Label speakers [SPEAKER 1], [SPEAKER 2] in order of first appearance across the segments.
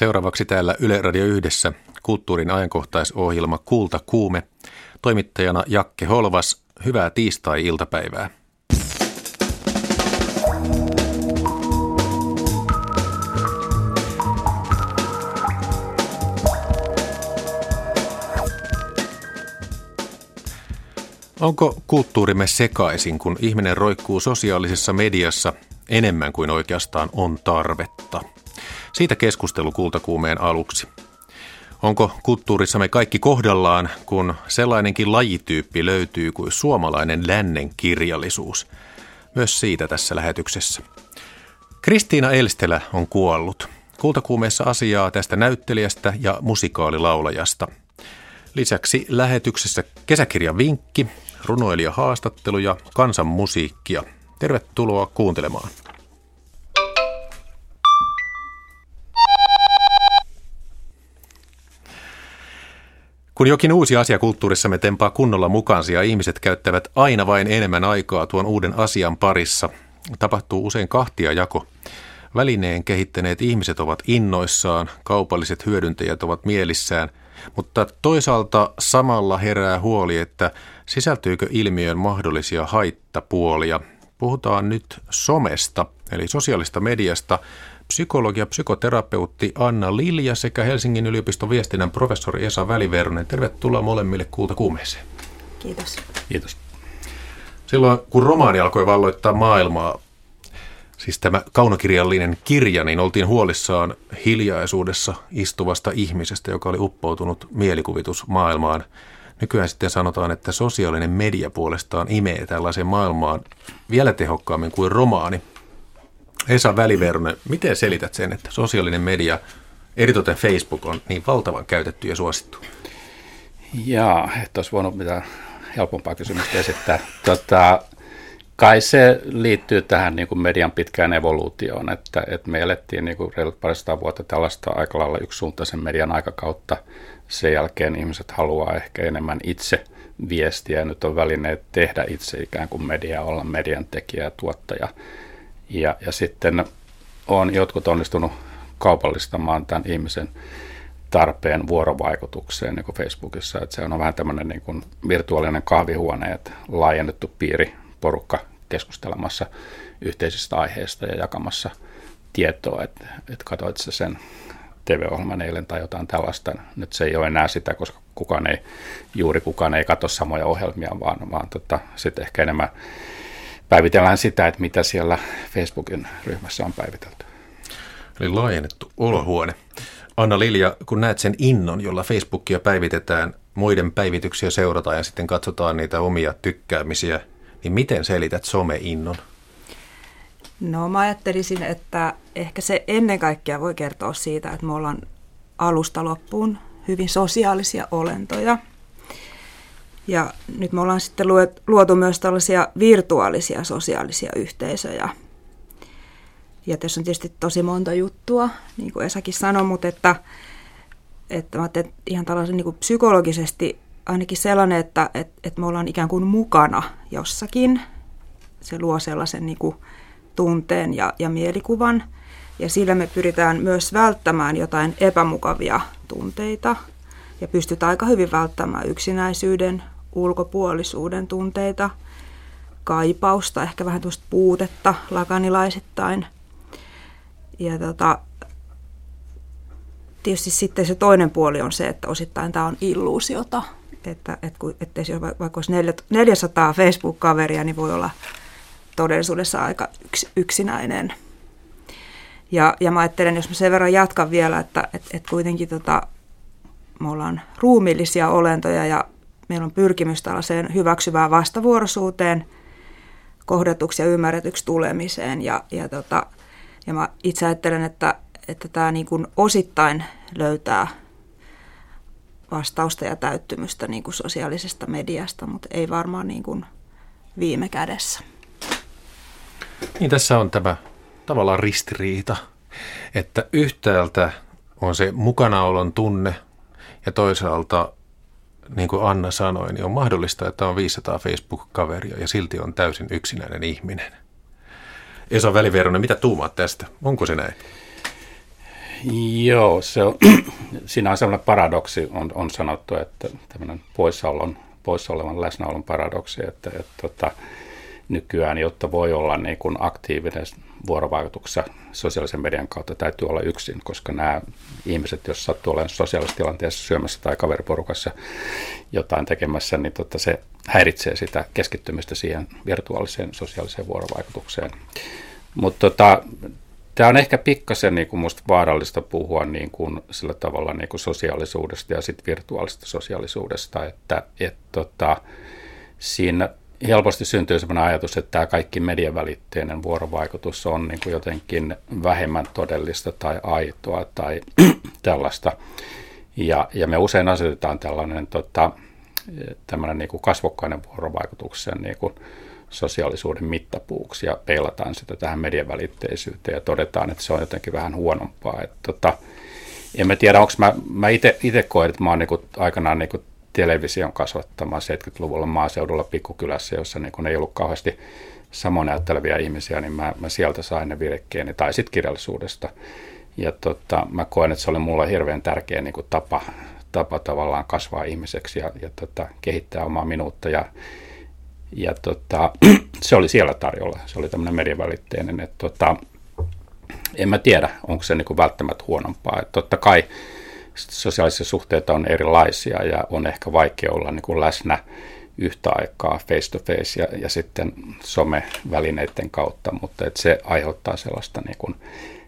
[SPEAKER 1] Seuraavaksi täällä Yle Radio Yhdessä kulttuurin ajankohtaisohjelma Kulta Kuume. Toimittajana Jakke Holvas. Hyvää tiistai-iltapäivää. Onko kulttuurimme sekaisin, kun ihminen roikkuu sosiaalisessa mediassa enemmän kuin oikeastaan on tarvetta? Siitä keskustelu kultakuumeen aluksi. Onko kulttuurissamme kaikki kohdallaan, kun sellainenkin lajityyppi löytyy kuin suomalainen lännen kirjallisuus? Myös siitä tässä lähetyksessä. Kristiina Elstelä on kuollut. Kultakuumeessa asiaa tästä näyttelijästä ja musikaalilaulajasta. Lisäksi lähetyksessä kesäkirjan vinkki, runoilija haastattelu ja kansanmusiikkia. Tervetuloa kuuntelemaan. Kun jokin uusi asia kulttuurissamme tempaa kunnolla mukaansa ja ihmiset käyttävät aina vain enemmän aikaa tuon uuden asian parissa, tapahtuu usein kahtia jako. Välineen kehittäneet ihmiset ovat innoissaan, kaupalliset hyödyntäjät ovat mielissään, mutta toisaalta samalla herää huoli, että sisältyykö ilmiön mahdollisia haittapuolia. Puhutaan nyt somesta, eli sosiaalista mediasta, psykologi ja psykoterapeutti Anna Lilja sekä Helsingin yliopiston viestinnän professori Esa Väliverronen. Tervetuloa molemmille Kulta kuumeeseen.
[SPEAKER 2] Kiitos.
[SPEAKER 1] Kiitos. Silloin kun romaani alkoi valloittaa maailmaa, siis tämä kaunokirjallinen kirja, niin oltiin huolissaan hiljaisuudessa istuvasta ihmisestä, joka oli uppoutunut mielikuvitusmaailmaan. Nykyään sitten sanotaan, että sosiaalinen media puolestaan imee tällaiseen maailmaan vielä tehokkaammin kuin romaani. Esa Väliverne, miten selität sen, että sosiaalinen media, eritoten Facebook, on niin valtavan käytetty ja suosittu?
[SPEAKER 3] Jaa, et olisi voinut mitään helpompaa kysymystä esittää. Tota, kai se liittyy tähän niin kuin median pitkään evoluutioon, että, että me elettiin niin kuin reilut parista vuotta tällaista aika lailla yksisuuntaisen median aikakautta. Sen jälkeen ihmiset haluaa ehkä enemmän itse viestiä ja nyt on välineet tehdä itse ikään kuin media, olla median tekijä ja tuottaja. Ja, ja sitten on jotkut onnistunut kaupallistamaan tämän ihmisen tarpeen vuorovaikutukseen niin kuin Facebookissa. Että se on vähän tämmöinen niin kuin virtuaalinen kahvihuone, että laajennettu piiri, porukka keskustelemassa yhteisistä aiheista ja jakamassa tietoa, että, että katsoit se sen TV-ohjelman eilen tai jotain tällaista. Nyt se ei ole enää sitä, koska kukaan ei, juuri kukaan ei katso samoja ohjelmia, vaan, vaan tota, sitten ehkä enemmän päivitellään sitä, että mitä siellä Facebookin ryhmässä on päivitelty.
[SPEAKER 1] Eli laajennettu olohuone. Anna Lilja, kun näet sen innon, jolla Facebookia päivitetään, muiden päivityksiä seurataan ja sitten katsotaan niitä omia tykkäämisiä, niin miten selität some-innon?
[SPEAKER 2] No mä ajattelisin, että ehkä se ennen kaikkea voi kertoa siitä, että me ollaan alusta loppuun hyvin sosiaalisia olentoja – ja nyt me ollaan sitten luotu myös tällaisia virtuaalisia sosiaalisia yhteisöjä. Ja tässä on tietysti tosi monta juttua, niin kuin Esakin sanoi, mutta että, että mä että ihan tällaisen niin kuin psykologisesti ainakin sellainen, että, että, että me ollaan ikään kuin mukana jossakin. Se luo sellaisen niin kuin tunteen ja, ja mielikuvan. Ja sillä me pyritään myös välttämään jotain epämukavia tunteita ja pystytään aika hyvin välttämään yksinäisyyden, ulkopuolisuuden tunteita, kaipausta, ehkä vähän tuosta puutetta laganilaisittain. Ja tota, tietysti sitten se toinen puoli on se, että osittain tämä on illuusiota. Että, että, että jos vaikka olisi 400 Facebook-kaveria, niin voi olla todellisuudessa aika yks, yksinäinen. Ja, ja mä ajattelen, jos mä sen verran jatkan vielä, että, että, että kuitenkin tota, me ollaan ruumillisia olentoja ja meillä on pyrkimys tällaiseen hyväksyvään vastavuoroisuuteen, kohdatuksi ja ymmärretyksi tulemiseen. Ja, ja, tota, ja mä itse ajattelen, että, että tämä niin kuin osittain löytää vastausta ja täyttymystä niin kuin sosiaalisesta mediasta, mutta ei varmaan niin kuin viime kädessä.
[SPEAKER 1] Niin tässä on tämä tavallaan ristiriita, että yhtäältä on se mukanaolon tunne ja toisaalta niin kuin Anna sanoi, niin on mahdollista, että on 500 Facebook-kaveria ja silti on täysin yksinäinen ihminen. Esa Väliveronen, mitä tuumaat tästä? Onko se näin?
[SPEAKER 3] Joo, se on, siinä on sellainen paradoksi, on, on sanottu, että tämmöinen poissaolon, poissaolevan läsnäolon paradoksi, että, että, että tota, nykyään, jotta voi olla niin kuin aktiivinen vuorovaikutuksessa sosiaalisen median kautta, täytyy olla yksin, koska nämä ihmiset, jos sattuu olemaan sosiaalisessa tilanteessa syömässä tai kaveriporukassa jotain tekemässä, niin tota se häiritsee sitä keskittymistä siihen virtuaaliseen sosiaaliseen vuorovaikutukseen. Mutta tota, tämä on ehkä pikkasen niin kuin musta vaarallista puhua niin kuin sillä tavalla niin kuin sosiaalisuudesta ja sitten virtuaalista sosiaalisuudesta, että et, tota, siinä helposti syntyy sellainen ajatus, että tämä kaikki mediavälitteinen vuorovaikutus on niin kuin jotenkin vähemmän todellista tai aitoa tai tällaista. Ja, ja me usein asetetaan tällainen tota, tämmöinen niin kuin kasvokkainen vuorovaikutuksen niin kuin sosiaalisuuden mittapuuksi ja peilataan sitä tähän mediavälitteisyyteen ja todetaan, että se on jotenkin vähän huonompaa. Että, tota, en mä tiedä, onko mä, mä itse koen, että mä oon niin kuin, aikanaan niin kuin television kasvattamaan 70-luvulla maaseudulla pikkukylässä, jossa niin kun ei ollut kauheasti samoin näytteleviä ihmisiä, niin mä, mä sieltä sain ne virkkeeni, tai sitten kirjallisuudesta. Ja tota, mä koen, että se oli mulle hirveän tärkeä niin tapa, tapa tavallaan kasvaa ihmiseksi ja, ja tota, kehittää omaa minuutta. Ja, ja tota, se oli siellä tarjolla, se oli tämmöinen mediavälitteinen. Että tota, en mä tiedä, onko se niin välttämättä huonompaa. Että totta kai sosiaalisia suhteita on erilaisia ja on ehkä vaikea olla niin kuin läsnä yhtä aikaa face to face ja, ja sitten somevälineiden kautta, mutta että se aiheuttaa sellaista niin kuin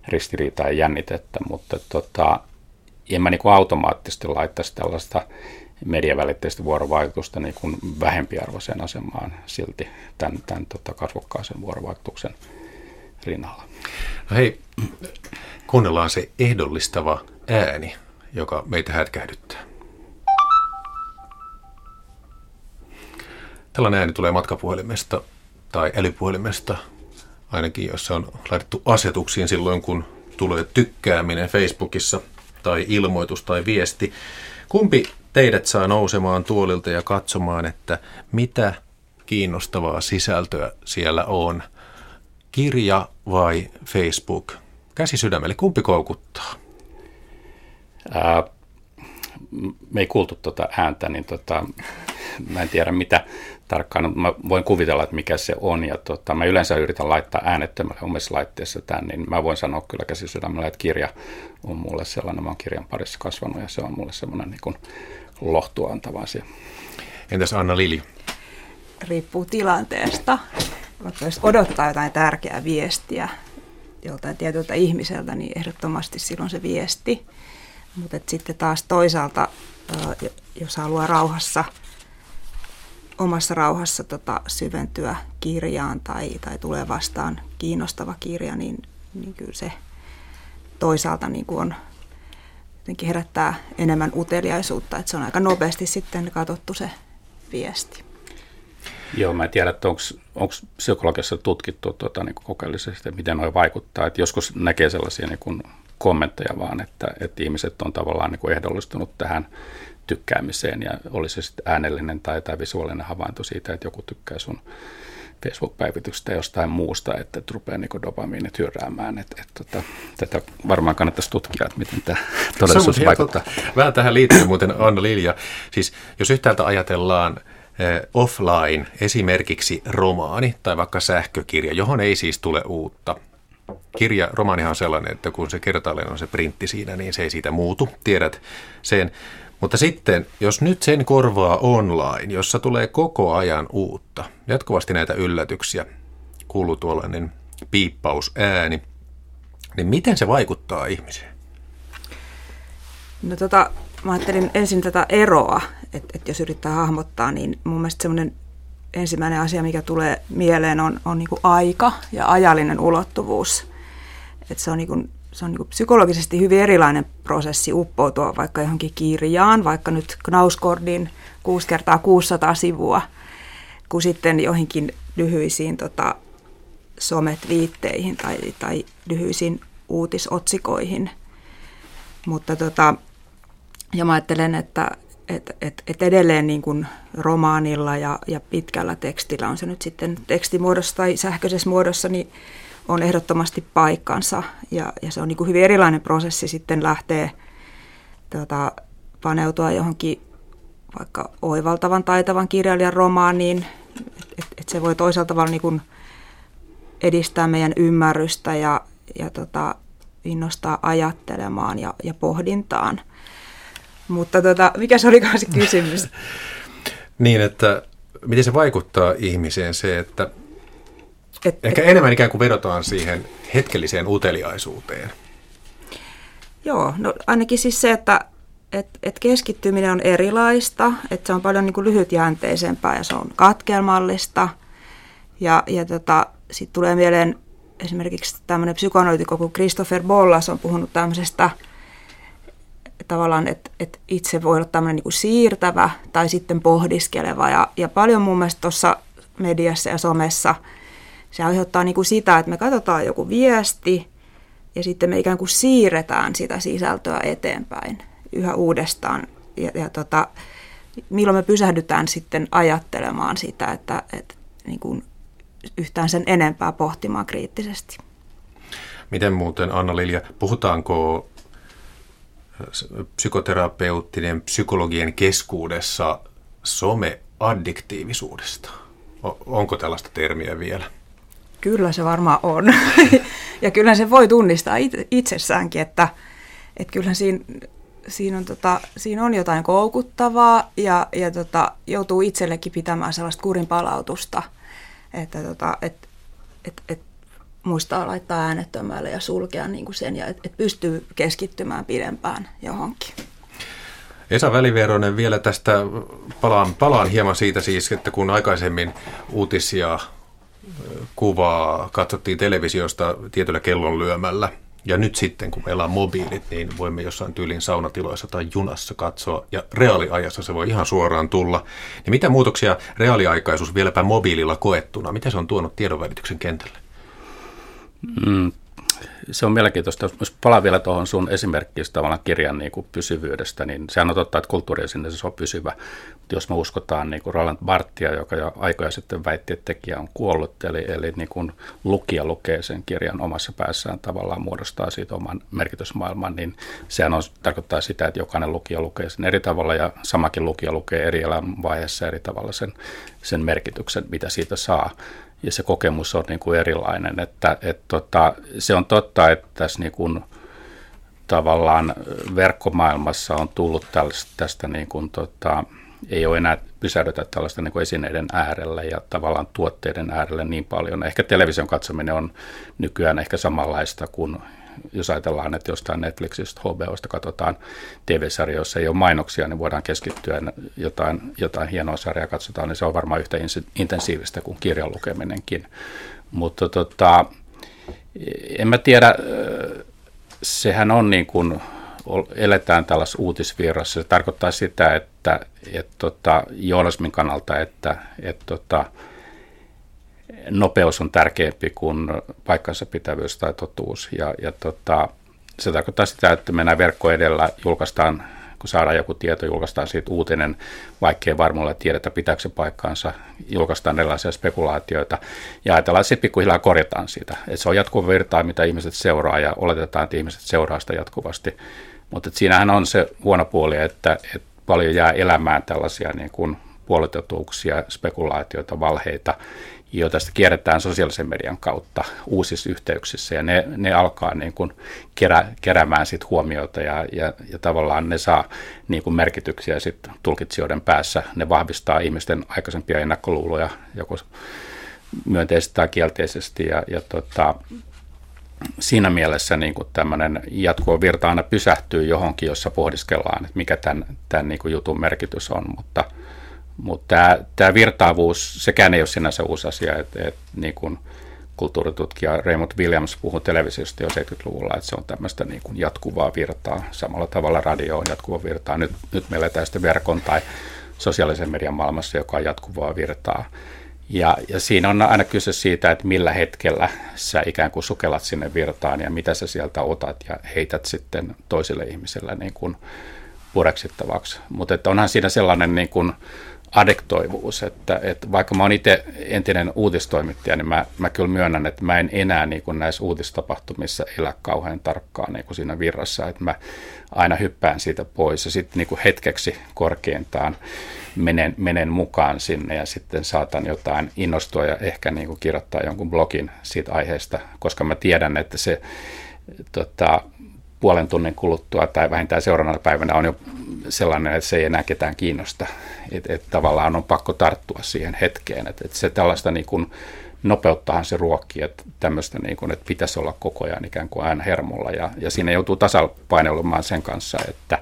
[SPEAKER 3] ristiriitaa ja jännitettä, mutta tota, en mä niin kuin automaattisesti laittaisi tällaista mediavälitteistä vuorovaikutusta niin kuin vähempiarvoiseen asemaan silti tämän, tämän tota kasvokkaisen vuorovaikutuksen rinnalla.
[SPEAKER 1] No hei, kuunnellaan se ehdollistava ääni joka meitä hätkähdyttää. Tällainen ääni tulee matkapuhelimesta tai älypuhelimesta, ainakin jos se on laitettu asetuksiin silloin, kun tulee tykkääminen Facebookissa tai ilmoitus tai viesti. Kumpi teidät saa nousemaan tuolilta ja katsomaan, että mitä kiinnostavaa sisältöä siellä on? Kirja vai Facebook? Käsi sydämelle, kumpi koukuttaa?
[SPEAKER 3] Ää, me ei kuultu tuota ääntä, niin tota, mä en tiedä mitä tarkkaan, mä voin kuvitella, että mikä se on. Ja tota, mä yleensä yritän laittaa äänettömälle omissa laitteissa tämän, niin mä voin sanoa kyllä käsisydämellä, että kirja on mulle sellainen, mä oon kirjan parissa kasvanut ja se on mulle semmoinen niin kuin lohtua antava asia.
[SPEAKER 1] Entäs Anna Lili?
[SPEAKER 2] Riippuu tilanteesta. Vaikka jos odottaa jotain tärkeää viestiä joltain tietyltä ihmiseltä, niin ehdottomasti silloin se viesti – mutta sitten taas toisaalta, jos haluaa rauhassa, omassa rauhassa tota, syventyä kirjaan tai, tai tulee vastaan kiinnostava kirja, niin, niin kyllä se toisaalta niin kuin on, jotenkin herättää enemmän uteliaisuutta, että se on aika nopeasti sitten katsottu se viesti.
[SPEAKER 3] Joo, mä en tiedä, että onko psykologiassa tutkittu tuota, niin kokeellisesti, miten noi vaikuttaa. Että joskus näkee sellaisia niin kuin kommentteja, vaan että, että ihmiset on tavallaan niin kuin ehdollistunut tähän tykkäämiseen ja olisi se sitten äänellinen tai, tai visuaalinen havainto siitä, että joku tykkää sun Facebook-päivityksestä jostain muusta, että, että rupeaa niin dopamiinit hyrräämään. Että, että, että, tätä varmaan kannattaisi tutkia, että miten tämä todellisuus se vaikuttaa.
[SPEAKER 1] Vähän tähän liittyy muuten Anna Lilja. Siis jos yhtäältä ajatellaan eh, offline esimerkiksi romaani tai vaikka sähkökirja, johon ei siis tule uutta – kirja, romaanihan on sellainen, että kun se kertaalleen on se printti siinä, niin se ei siitä muutu, tiedät sen. Mutta sitten, jos nyt sen korvaa online, jossa tulee koko ajan uutta, jatkuvasti näitä yllätyksiä, kuuluu tuollainen piippausääni, niin miten se vaikuttaa ihmiseen?
[SPEAKER 2] No tota, mä ajattelin ensin tätä eroa, että, että jos yrittää hahmottaa, niin mun mielestä semmoinen ensimmäinen asia, mikä tulee mieleen, on, on niin aika ja ajallinen ulottuvuus. Et se on, niin se on niin psykologisesti hyvin erilainen prosessi uppoutua vaikka johonkin kirjaan, vaikka nyt Knauskordin 6 kertaa 600 sivua, kuin sitten johonkin lyhyisiin tota, sometviitteihin tai, tai lyhyisiin uutisotsikoihin. Mutta tota, ja mä ajattelen, että et, et, et edelleen niin kuin romaanilla ja, ja pitkällä tekstillä, on se nyt sitten tekstimuodossa tai sähköisessä muodossa, niin on ehdottomasti paikkansa. Ja, ja se on niin kuin hyvin erilainen prosessi sitten lähtee tota, paneutua johonkin vaikka oivaltavan, taitavan kirjailijan romaaniin. Että et se voi toisaalta tavalla niin kuin edistää meidän ymmärrystä ja, ja tota, innostaa ajattelemaan ja, ja pohdintaan. Mutta tota, mikä se olikaan se kysymys?
[SPEAKER 1] niin, että miten se vaikuttaa ihmiseen se, että et, ehkä et, enemmän ikään kuin vedotaan siihen hetkelliseen uteliaisuuteen.
[SPEAKER 2] Joo, no ainakin siis se, että et, et keskittyminen on erilaista, että se on paljon niin kuin lyhytjänteisempää ja se on katkelmallista. Ja, ja tota, sitten tulee mieleen esimerkiksi tämmöinen psykoanalyytikko kuin Christopher Bollas on puhunut tämmöisestä tavallaan, että, että itse voi olla tämmöinen niin siirtävä tai sitten pohdiskeleva. Ja, ja paljon mun mielestä tuossa mediassa ja somessa se aiheuttaa niin kuin sitä, että me katsotaan joku viesti ja sitten me ikään kuin siirretään sitä sisältöä eteenpäin yhä uudestaan. Ja, ja tota, milloin me pysähdytään sitten ajattelemaan sitä, että, että niin kuin yhtään sen enempää pohtimaan kriittisesti.
[SPEAKER 1] Miten muuten, Anna-Lilja, puhutaanko psykoterapeuttinen psykologien keskuudessa someaddiktiivisuudesta? Onko tällaista termiä vielä?
[SPEAKER 2] Kyllä se varmaan on. ja kyllä se voi tunnistaa itsessäänkin, että, että kyllähän siinä, siinä, on, tota, siinä on jotain koukuttavaa ja, ja tota, joutuu itsellekin pitämään sellaista kurin palautusta, että tota, et, et, et muistaa laittaa äänettömälle ja sulkea niin kuin sen ja että et pystyy keskittymään pidempään johonkin.
[SPEAKER 1] Esa Väliveronen vielä tästä, palaan, palaan hieman siitä siis, että kun aikaisemmin uutisia kuvaa katsottiin televisiosta tietyllä kellon lyömällä, ja nyt sitten, kun meillä on mobiilit, niin voimme jossain tyylin saunatiloissa tai junassa katsoa, ja reaaliajassa se voi ihan suoraan tulla. Niin mitä muutoksia reaaliaikaisuus vieläpä mobiililla koettuna, mitä se on tuonut tiedonvälityksen kentälle?
[SPEAKER 3] Mm, se on mielenkiintoista. Jos palaan vielä tuohon sun esimerkkiin tavallaan kirjan niin kuin pysyvyydestä, niin sehän on totta, että kulttuuri sinne se on pysyvä. Mutta jos me uskotaan niin kuin Roland Barttia, joka jo aikoja sitten väitti, että tekijä on kuollut, eli, eli niin kuin lukija lukee sen kirjan omassa päässään tavallaan muodostaa siitä oman merkitysmaailman, niin sehän on, tarkoittaa sitä, että jokainen lukija lukee sen eri tavalla ja samakin lukija lukee eri elämänvaiheessa eri tavalla sen, sen merkityksen, mitä siitä saa ja se kokemus on niin kuin erilainen. Että, et tota, se on totta, että tässä niin kuin, tavallaan verkkomaailmassa on tullut tällaista, tästä niin kuin, tota, ei ole enää pysähdytä tällaista niin kuin esineiden äärelle ja tavallaan tuotteiden äärelle niin paljon. Ehkä television katsominen on nykyään ehkä samanlaista kuin jos ajatellaan, että jostain Netflixistä, HBOsta katsotaan TV-sarja, jossa ei ole mainoksia, niin voidaan keskittyä jotain, jotain hienoa sarjaa katsotaan, niin se on varmaan yhtä intensiivistä kuin kirjan lukeminenkin. Mutta tota, en mä tiedä, sehän on niin kuin, eletään tällaisessa uutisvirrassa. Se tarkoittaa sitä, että et tota, journalismin kannalta, että et tota, nopeus on tärkeämpi kuin paikkansa pitävyys tai totuus. Ja, ja tota, se tarkoittaa sitä, että mennään verkko edellä, julkaistaan, kun saadaan joku tieto, julkaistaan siitä uutinen, vaikkei varmuudella tiedetä, pitääkö se paikkaansa, julkaistaan erilaisia spekulaatioita ja ajatellaan, että sitten pikkuhiljaa korjataan sitä. Että se on jatkuva virtaa, mitä ihmiset seuraa ja oletetaan, että ihmiset seuraa sitä jatkuvasti. Mutta siinähän on se huono puoli, että, että paljon jää elämään tällaisia niin kuin puolitotuuksia, spekulaatioita, valheita, joita sitten kierretään sosiaalisen median kautta uusissa yhteyksissä. Ja ne, ne alkaa niin kuin kerä, keräämään sit huomiota ja, ja, ja tavallaan ne saa niin kuin merkityksiä sit tulkitsijoiden päässä. Ne vahvistaa ihmisten aikaisempia ennakkoluuloja joko myönteisesti tai kielteisesti. Ja, ja tota, siinä mielessä niin kuin tämmöinen jatkuva virta aina pysähtyy johonkin, jossa pohdiskellaan, että mikä tämän, tämän niin kuin jutun merkitys on, mutta – mutta tämä, virtaavuus, sekään ei ole sinänsä uusi asia, että, että niin kuin kulttuuritutkija Raymond Williams puhui televisiosta jo 70-luvulla, että se on tämmöistä niin kuin jatkuvaa virtaa. Samalla tavalla radio on jatkuva virtaa. Nyt, nyt me eletään sitten verkon tai sosiaalisen median maailmassa, joka on jatkuvaa virtaa. Ja, ja siinä on aina kyse siitä, että millä hetkellä sä ikään kuin sukellat sinne virtaan ja mitä sä sieltä otat ja heität sitten toiselle ihmiselle niin kuin pureksittavaksi. Mutta onhan siinä sellainen niin kuin adektoivuus, että, että vaikka mä oon itse entinen uutistoimittaja, niin mä, mä kyllä myönnän, että mä en enää niin kuin näissä uutistapahtumissa elä kauhean tarkkaan niin kuin siinä virrassa, että mä aina hyppään siitä pois ja sitten niin hetkeksi korkeintaan menen, menen mukaan sinne ja sitten saatan jotain innostua ja ehkä niin kuin kirjoittaa jonkun blogin siitä aiheesta, koska mä tiedän, että se tota, puolen tunnin kuluttua tai vähintään seuraavana päivänä on jo sellainen, että se ei enää ketään kiinnosta. Että et tavallaan on pakko tarttua siihen hetkeen. Että et se tällaista niin kuin nopeuttahan se ruokki, että tämmöistä niin kuin, että pitäisi olla koko ajan ikään kuin aina hermolla. Ja, ja siinä joutuu tasapainoilemaan sen kanssa, että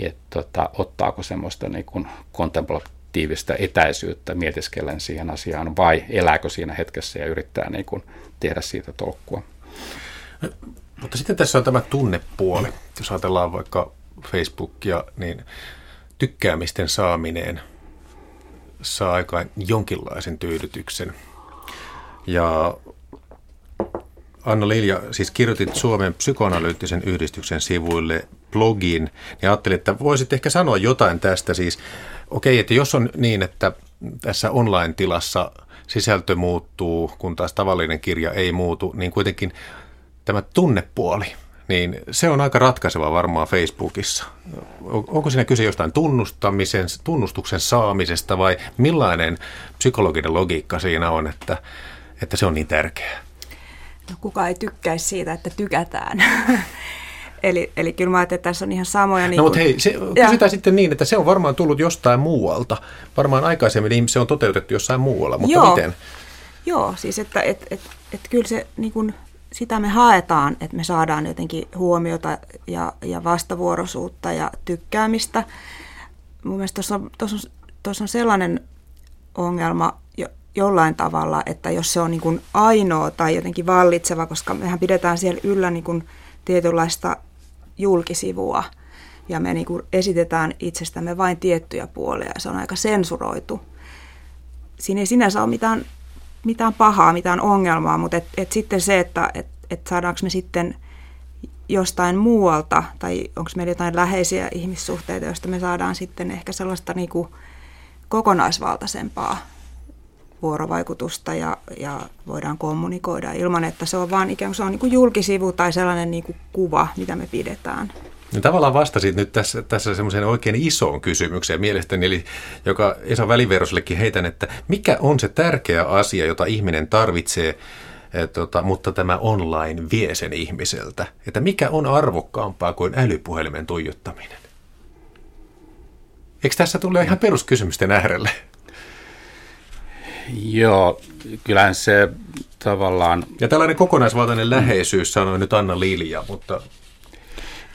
[SPEAKER 3] et, tota, ottaako semmoista niin kuin kontemplatiivista etäisyyttä mietiskellen siihen asiaan vai elääkö siinä hetkessä ja yrittää niin kuin tehdä siitä tolkkua.
[SPEAKER 1] Mutta sitten tässä on tämä tunnepuoli. Jos ajatellaan vaikka Facebookia, niin tykkäämisten saaminen saa aikaan jonkinlaisen tyydytyksen. Ja Anna Lilja, siis kirjoitit Suomen psykoanalyyttisen yhdistyksen sivuille blogin, ja ajattelin, että voisit ehkä sanoa jotain tästä. Siis, okei, okay, että jos on niin, että tässä online-tilassa sisältö muuttuu, kun taas tavallinen kirja ei muutu, niin kuitenkin tämä tunnepuoli, niin se on aika ratkaiseva varmaan Facebookissa. Onko siinä kyse jostain tunnustamisen, tunnustuksen saamisesta vai millainen psykologinen logiikka siinä on, että, että se on niin tärkeää?
[SPEAKER 2] No kuka ei tykkäisi siitä, että tykätään. eli, eli kyllä mä ajattelin, että tässä on ihan samoja...
[SPEAKER 1] Niin no mutta hei, se, kysytään ja. sitten niin, että se on varmaan tullut jostain muualta. Varmaan aikaisemmin se on toteutettu jossain muualla, mutta
[SPEAKER 2] Joo.
[SPEAKER 1] miten?
[SPEAKER 2] Joo, siis että et, et, et kyllä se niin kuin sitä me haetaan, että me saadaan jotenkin huomiota ja, ja vastavuoroisuutta ja tykkäämistä. Mun mielestä tuossa on, tuossa on, tuossa on sellainen ongelma jo, jollain tavalla, että jos se on niin kuin ainoa tai jotenkin vallitseva, koska mehän pidetään siellä yllä niin kuin tietynlaista julkisivua ja me niin kuin esitetään itsestämme vain tiettyjä puolia ja se on aika sensuroitu. Siinä ei sinänsä ole mitään mitään pahaa, mitään ongelmaa, mutta et, et sitten se, että et, et saadaanko me sitten jostain muualta tai onko meillä jotain läheisiä ihmissuhteita, joista me saadaan sitten ehkä sellaista niin kuin kokonaisvaltaisempaa vuorovaikutusta ja, ja voidaan kommunikoida ilman, että se on vaan ikään kuin se on niin kuin julkisivu tai sellainen niin kuin kuva, mitä me pidetään.
[SPEAKER 1] No tavallaan vastasit nyt tässä, tässä semmoiseen oikein isoon kysymykseen mielestäni, eli joka Esa Väliverosellekin heitän, että mikä on se tärkeä asia, jota ihminen tarvitsee, et, eh, tota, mutta tämä online vie sen ihmiseltä. Että mikä on arvokkaampaa kuin älypuhelimen tuijottaminen? Eikö tässä tule ihan peruskysymysten äärelle?
[SPEAKER 3] Joo, kyllähän se tavallaan...
[SPEAKER 1] Ja tällainen kokonaisvaltainen läheisyys sanoi nyt Anna Lilja, mutta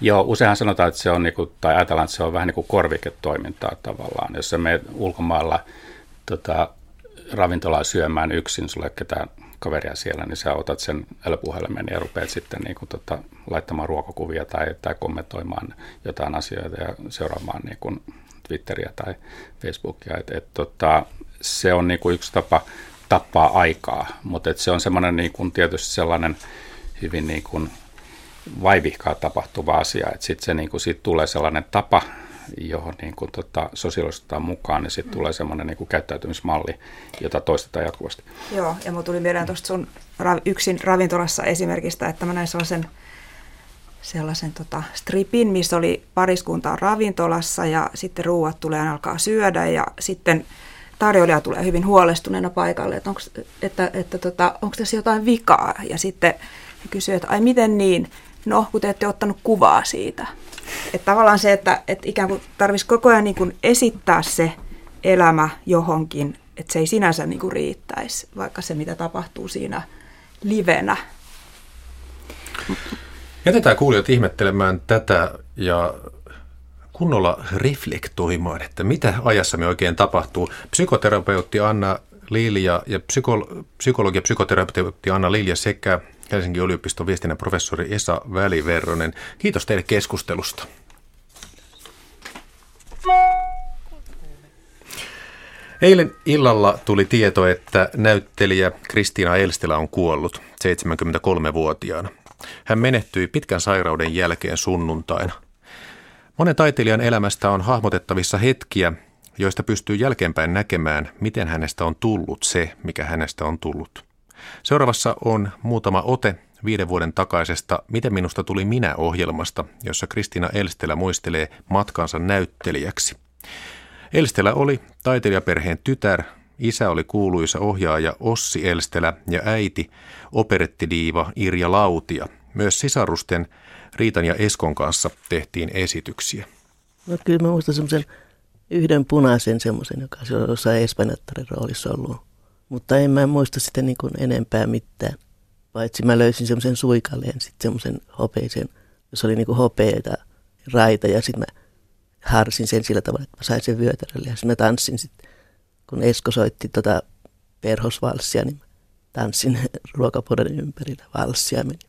[SPEAKER 3] Joo, useinhan sanotaan, että se on, niinku, tai ajatellaan, että se on vähän niin kuin korviketoimintaa tavallaan. Jos menet ulkomailla tota, ravintolaan syömään yksin, sulle ketään kaveria siellä, niin sä otat sen älypuhelimen ja rupeat sitten niin kuin, tota, laittamaan ruokakuvia tai, tai kommentoimaan jotain asioita ja seuraamaan niin kuin Twitteriä tai Facebookia. Et, et, tota, se on niin kuin yksi tapa tappaa aikaa, mutta se on semmoinen niin kuin, tietysti sellainen hyvin niin kuin, vaivihkaa tapahtuva asia, sitten se niin kuin, siitä tulee sellainen tapa, johon niin kuin, tota, sosiaalistetaan mukaan, niin sitten tulee semmoinen niin kuin, käyttäytymismalli, jota toistetaan jatkuvasti.
[SPEAKER 2] Joo, ja mulla tuli mieleen tuosta sun ra- yksin ravintolassa esimerkistä, että mä näin sellaisen, sellaisen tota, stripin, missä oli pariskunta ravintolassa ja sitten ruuat tulee alkaa syödä ja sitten tarjoilija tulee hyvin huolestuneena paikalle, että onko että, että, tota, tässä jotain vikaa? Ja sitten kysyy, että ai miten niin, no kun te ette ottanut kuvaa siitä. Että tavallaan se, että, että ikään kuin tarvitsisi koko ajan niin kuin esittää se elämä johonkin, että se ei sinänsä niin kuin riittäisi, vaikka se mitä tapahtuu siinä livenä.
[SPEAKER 1] Jätetään kuulijat ihmettelemään tätä ja kunnolla reflektoimaan, että mitä ajassamme oikein tapahtuu. Psykoterapeutti Anna Lilja ja psykolo- psykologi ja psykoterapeutti Anna Lilja sekä Helsingin yliopiston viestinnän professori Esa Väliverronen. Kiitos teille keskustelusta. Eilen illalla tuli tieto, että näyttelijä Kristiina Elstelä on kuollut 73-vuotiaana. Hän menehtyi pitkän sairauden jälkeen sunnuntaina. Monen taiteilijan elämästä on hahmotettavissa hetkiä, joista pystyy jälkeenpäin näkemään, miten hänestä on tullut se, mikä hänestä on tullut. Seuraavassa on muutama ote viiden vuoden takaisesta Miten minusta tuli minä-ohjelmasta, jossa Kristiina Elstelä muistelee matkansa näyttelijäksi. Elstelä oli taiteilijaperheen tytär, isä oli kuuluisa ohjaaja Ossi Elstelä ja äiti operettidiiva Irja Lautia. Myös sisarusten Riitan ja Eskon kanssa tehtiin esityksiä.
[SPEAKER 4] No kyllä mä muistan semmoisen yhden punaisen semmoisen, joka on jossain Espanjattaren roolissa ollut. Mutta en mä muista sitä niin kuin enempää mitään. Paitsi mä löysin semmoisen suikalleen, sitten semmoisen hopeisen, jos oli niin kuin hopeita raita ja sitten mä harsin sen sillä tavalla, että mä sain sen vyötärölle ja sitten mä tanssin sitten. Kun Esko soitti tota perhosvalssia, niin mä tanssin ruokapöydän ympärillä valssia menin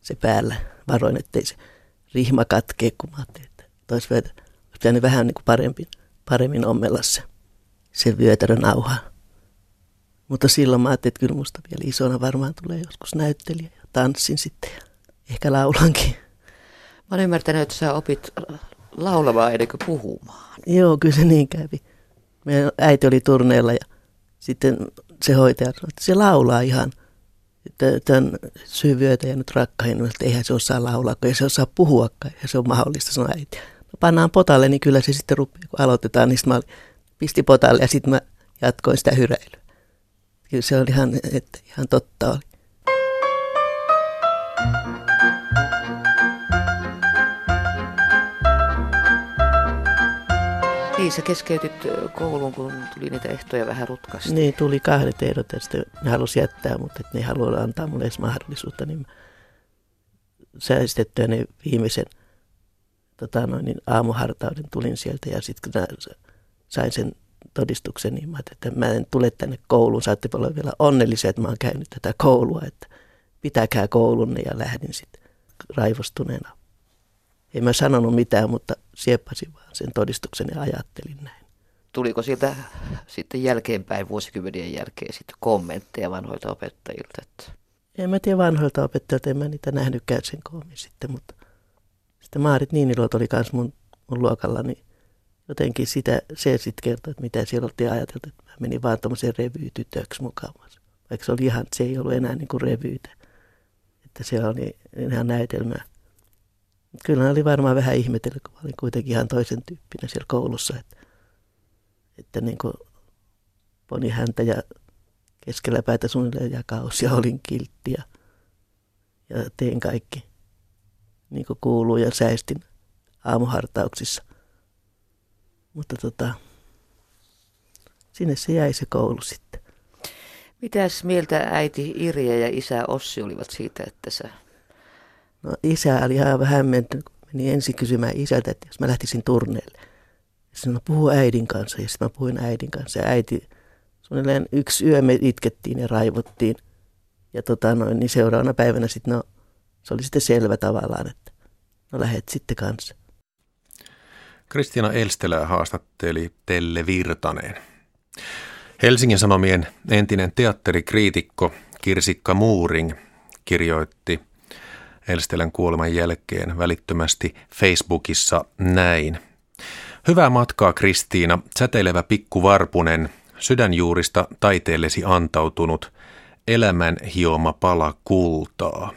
[SPEAKER 4] se päällä. Varoin, ettei se rihma katkee, kun mä ajattelin, että tois vyötä. Olisi vähän niin kuin paremmin, paremmin ommella se, se vyötärön nauha. Mutta silloin mä ajattelin, että kyllä musta vielä isona varmaan tulee joskus näyttelijä ja tanssin sitten ja ehkä laulankin.
[SPEAKER 5] Mä olen ymmärtänyt, että sä opit laulamaan ennen kuin puhumaan.
[SPEAKER 4] Joo, kyllä se niin kävi. Meidän äiti oli turneella ja sitten se hoitaja sanoi, että se laulaa ihan tämän syvyötä ja nyt rakkain, että eihän se osaa laulaa, kun ei se osaa puhuakaan, ja se on mahdollista, sanoi äiti. No pannaan potalle, niin kyllä se sitten rupeaa, kun aloitetaan, niin mä pisti potalle ja sitten mä jatkoin sitä hyräilyä. Kyllä se oli ihan, että ihan totta oli.
[SPEAKER 5] Niin, sä keskeytit koulun, kun tuli niitä ehtoja vähän rutkasti.
[SPEAKER 4] Niin, tuli kahdet ehdot ja sitten ne halusi jättää, mutta ne haluaa antaa mulle edes mahdollisuutta, niin säästettyä ne viimeisen tota noin, niin aamuhartauden tulin sieltä ja sitten kun sain sen todistuksen, niin mä että mä en tule tänne kouluun. Saatte olla vielä onnellisia, että mä oon käynyt tätä koulua, että pitäkää koulunne ja lähdin sitten raivostuneena ei mä sanonut mitään, mutta sieppasin vaan sen todistuksen ja ajattelin näin.
[SPEAKER 5] Tuliko sieltä sitten jälkeenpäin, vuosikymmenien jälkeen, sitten kommentteja vanhoilta opettajilta? Että...
[SPEAKER 4] En mä tiedä vanhoilta opettajilta, en mä niitä nähnytkään sen koomin sitten, mutta sitten Maarit Niinilot oli myös mun, mun luokalla, niin jotenkin sitä, se sitten kertoi, että mitä siellä oltiin ajateltu, että mä menin vaan tuommoisen revyytytöksi mukaan. Vaikka se oli ihan, se ei ollut enää niin kuin revyytä, että se oli ihan näytelmää kyllä oli varmaan vähän ihmetellyt, kun olin kuitenkin ihan toisen tyyppinen siellä koulussa, että, että niin kuin poni häntä ja keskellä päätä suunnilleen jakaus ja olin kiltti ja, ja tein kaikki niin kuin kuuluu ja säistin aamuhartauksissa. Mutta tota, sinne se jäi se koulu sitten.
[SPEAKER 5] Mitäs mieltä äiti Irja ja isä Ossi olivat siitä, että sä
[SPEAKER 4] No isä oli ihan vähän hämmentynyt, kun meni ensin kysymään isältä, että jos mä lähtisin turneelle. Sitten mä puhun äidin kanssa ja sitten mä puhuin äidin kanssa. Ja äiti, suunnilleen yksi yö me itkettiin ja raivottiin. Ja tota noin, niin seuraavana päivänä sitten no, se oli sitten selvä tavallaan, että no lähet sitten kanssa.
[SPEAKER 1] Kristiina Elstelä haastatteli Telle Virtanen. Helsingin Sanomien entinen teatterikriitikko Kirsikka Muuring kirjoitti Elstelän kuoleman jälkeen välittömästi Facebookissa näin. Hyvää matkaa Kristiina, säteilevä pikku varpunen, sydänjuurista taiteellesi antautunut, elämän hioma pala kultaa.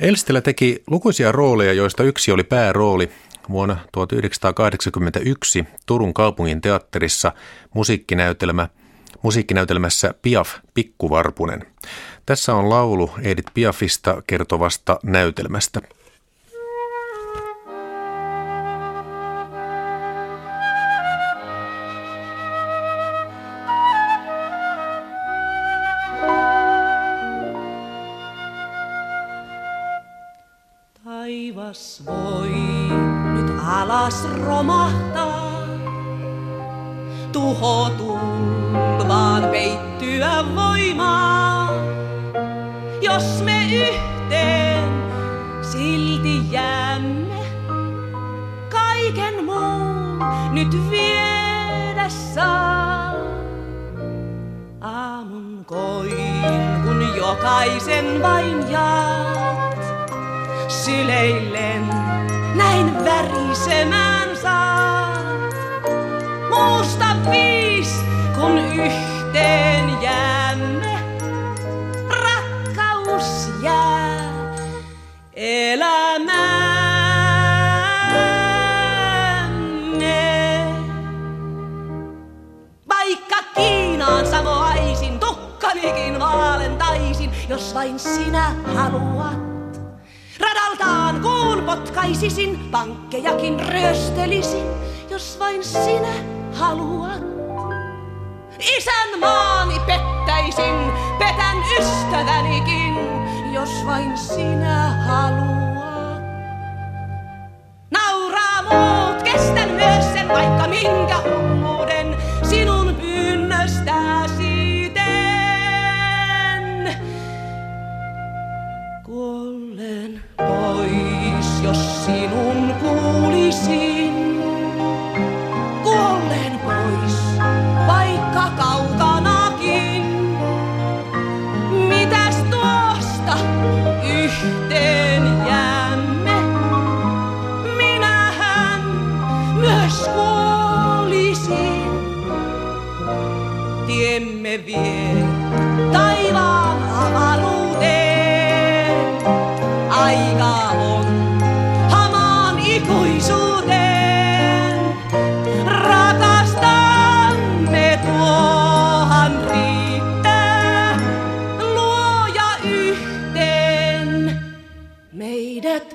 [SPEAKER 1] Elstelä teki lukuisia rooleja, joista yksi oli päärooli vuonna 1981 Turun kaupungin teatterissa musiikkinäytelmä, musiikkinäytelmässä Piaf Pikkuvarpunen. Tässä on laulu Edith Piafista kertovasta näytelmästä.
[SPEAKER 6] Alas romahtaa, tuho tulvaan peittyä voimaa jos me yhteen silti jäämme kaiken muun nyt viedä saa. Aamun koin, kun jokaisen vain jaat, syleillen näin värisemään saat. Mun kun yhteen jäämme, rakkaus jää elämäämme. Vaikka Kiinaan samoaisin, tukkanikin vaalentaisin, jos vain sinä haluat. Radaltaan kuun potkaisisin, pankkejakin ryöstelisin, jos vain sinä haluat. Isän maani pettäisin, petän ystävänikin, jos vain sinä haluat. Nauraa muut, kestän myös sen vaikka minkä hulluuden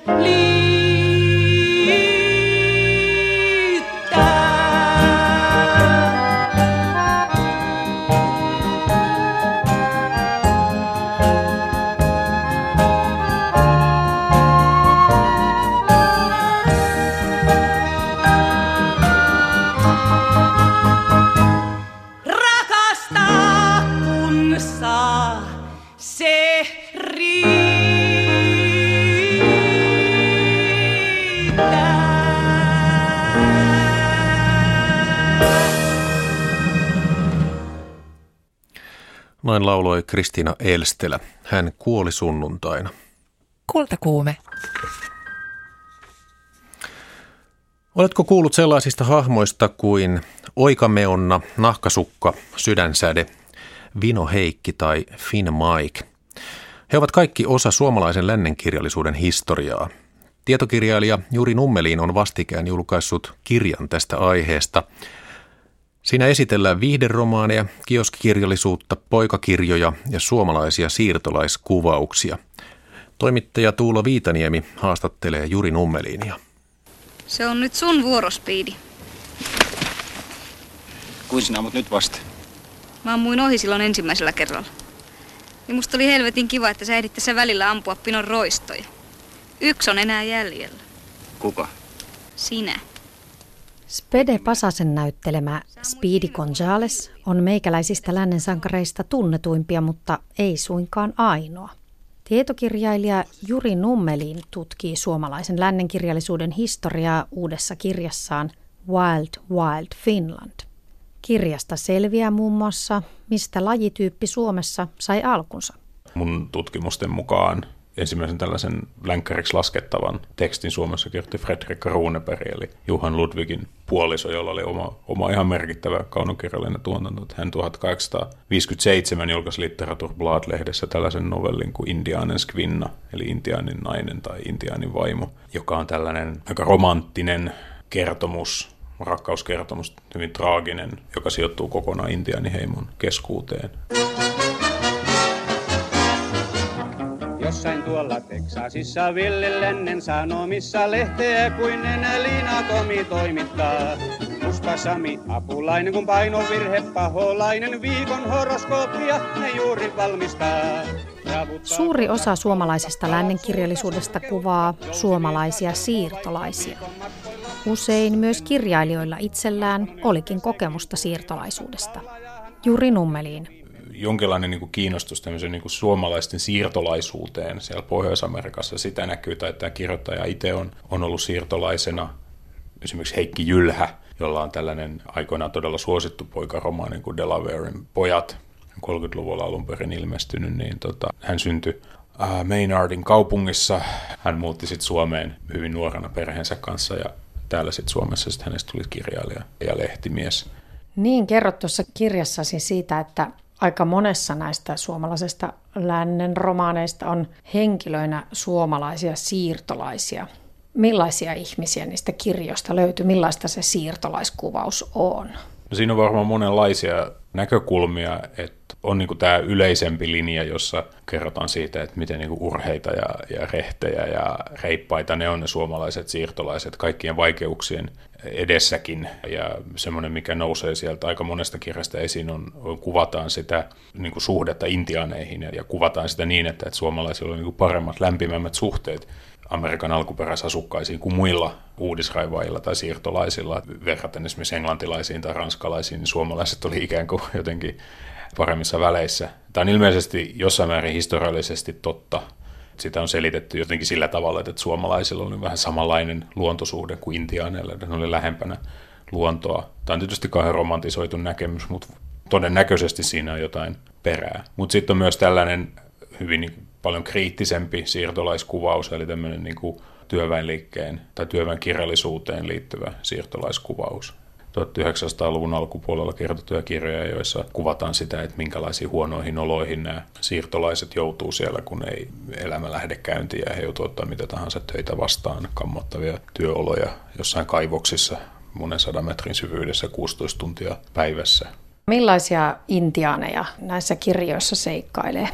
[SPEAKER 1] let. Kristiina Elstelä. Hän kuoli sunnuntaina.
[SPEAKER 7] Kultakuume.
[SPEAKER 1] Oletko kuullut sellaisista hahmoista kuin Oikameonna, Nahkasukka, Sydänsäde, Vino Heikki tai Finn Mike? He ovat kaikki osa suomalaisen lännenkirjallisuuden historiaa. Tietokirjailija Juri Nummelin on vastikään julkaissut kirjan tästä aiheesta. Siinä esitellään viihderomaaneja, kioskikirjallisuutta, poikakirjoja ja suomalaisia siirtolaiskuvauksia. Toimittaja Tuula Viitaniemi haastattelee Juri Nummeliinia.
[SPEAKER 8] Se on nyt sun vuoro, Speedy.
[SPEAKER 9] Kuin sinä mut nyt vasta?
[SPEAKER 8] Mä ammuin ohi silloin ensimmäisellä kerralla. Ja musta oli helvetin kiva, että sä ehdit tässä välillä ampua pinon roistoja. Yksi on enää jäljellä.
[SPEAKER 9] Kuka?
[SPEAKER 8] Sinä.
[SPEAKER 10] Spede Pasasen näyttelemä Speedy Gonzales on meikäläisistä lännen sankareista tunnetuimpia, mutta ei suinkaan ainoa. Tietokirjailija Juri Nummelin tutkii suomalaisen lännenkirjallisuuden historiaa uudessa kirjassaan Wild Wild Finland. Kirjasta selviää muun muassa, mistä lajityyppi Suomessa sai alkunsa.
[SPEAKER 11] Mun tutkimusten mukaan ensimmäisen tällaisen länkkäriksi laskettavan tekstin Suomessa kirjoitti Fredrik Runeberg, eli Juhan Ludwigin puoliso, jolla oli oma, oma ihan merkittävä kaunokirjallinen tuotanto. Hän 1857 julkaisi Literaturblad-lehdessä tällaisen novellin kuin Indianen Skvinna, eli Intianin nainen tai Intianin vaimo, joka on tällainen aika romanttinen kertomus, rakkauskertomus, hyvin traaginen, joka sijoittuu kokonaan Intiaaniheimon keskuuteen.
[SPEAKER 12] Jossain tuolla Teksasissa villelennen sanomissa lehteä kuin nenä Liina Tomi toimittaa. Musta Sami apulainen kun painovirhe paholainen viikon horoskoopia ne juuri valmistaa.
[SPEAKER 10] Suuri osa suomalaisesta lännenkirjallisuudesta kuvaa suomalaisia siirtolaisia. Usein myös kirjailijoilla itsellään olikin kokemusta siirtolaisuudesta. Juri Nummeliin.
[SPEAKER 11] Jonkinlainen niin kuin kiinnostus tämmöisen niin kuin suomalaisten siirtolaisuuteen siellä Pohjois-Amerikassa. Sitä näkyy, tai tämä kirjoittaja itse on, on ollut siirtolaisena. Esimerkiksi Heikki Jylhä, jolla on tällainen aikoinaan todella suosittu poikaromaani kuin Delawarein pojat, 30-luvulla alun perin ilmestynyt, niin tota, hän syntyi äh, Maynardin kaupungissa. Hän muutti sitten Suomeen hyvin nuorena perheensä kanssa ja täällä sitten Suomessa sit hänestä tuli kirjailija ja lehtimies.
[SPEAKER 10] Niin, kerrot tuossa kirjassasi siitä, että aika monessa näistä suomalaisesta lännen romaaneista on henkilöinä suomalaisia siirtolaisia. Millaisia ihmisiä niistä kirjoista löytyy? Millaista se siirtolaiskuvaus on?
[SPEAKER 11] No siinä on varmaan monenlaisia näkökulmia, että on niin tämä yleisempi linja, jossa kerrotaan siitä, että miten niin urheita ja, ja rehtejä ja reippaita ne on ne suomalaiset siirtolaiset kaikkien vaikeuksien edessäkin. Ja semmoinen, mikä nousee sieltä aika monesta kirjasta esiin, on, on kuvataan sitä niin kuin suhdetta intianeihin ja, ja kuvataan sitä niin, että, että suomalaisilla on niin kuin paremmat, lämpimämmät suhteet Amerikan alkuperäisasukkaisiin kuin muilla uudisraivaajilla tai siirtolaisilla. Verraten esimerkiksi englantilaisiin tai ranskalaisiin, niin suomalaiset oli ikään kuin jotenkin paremmissa väleissä. Tämä on ilmeisesti jossain määrin historiallisesti totta. Sitä on selitetty jotenkin sillä tavalla, että suomalaisilla oli vähän samanlainen luontosuhde kuin intiaaneilla, että ne oli lähempänä luontoa. Tämä on tietysti kauhean romantisoitu näkemys, mutta todennäköisesti siinä on jotain perää. Mutta sitten on myös tällainen hyvin paljon kriittisempi siirtolaiskuvaus, eli tämmöinen niin kuin työväenliikkeen tai työväenkirjallisuuteen liittyvä siirtolaiskuvaus. 1900-luvun alkupuolella kirjoitettuja kirjoja, joissa kuvataan sitä, että minkälaisiin huonoihin oloihin nämä siirtolaiset joutuu siellä, kun ei elämä lähde käyntiin ja he joutuu ottaa mitä tahansa töitä vastaan, kammottavia työoloja jossain kaivoksissa monen sadan metrin syvyydessä 16 tuntia päivässä.
[SPEAKER 10] Millaisia intiaaneja näissä kirjoissa seikkailee?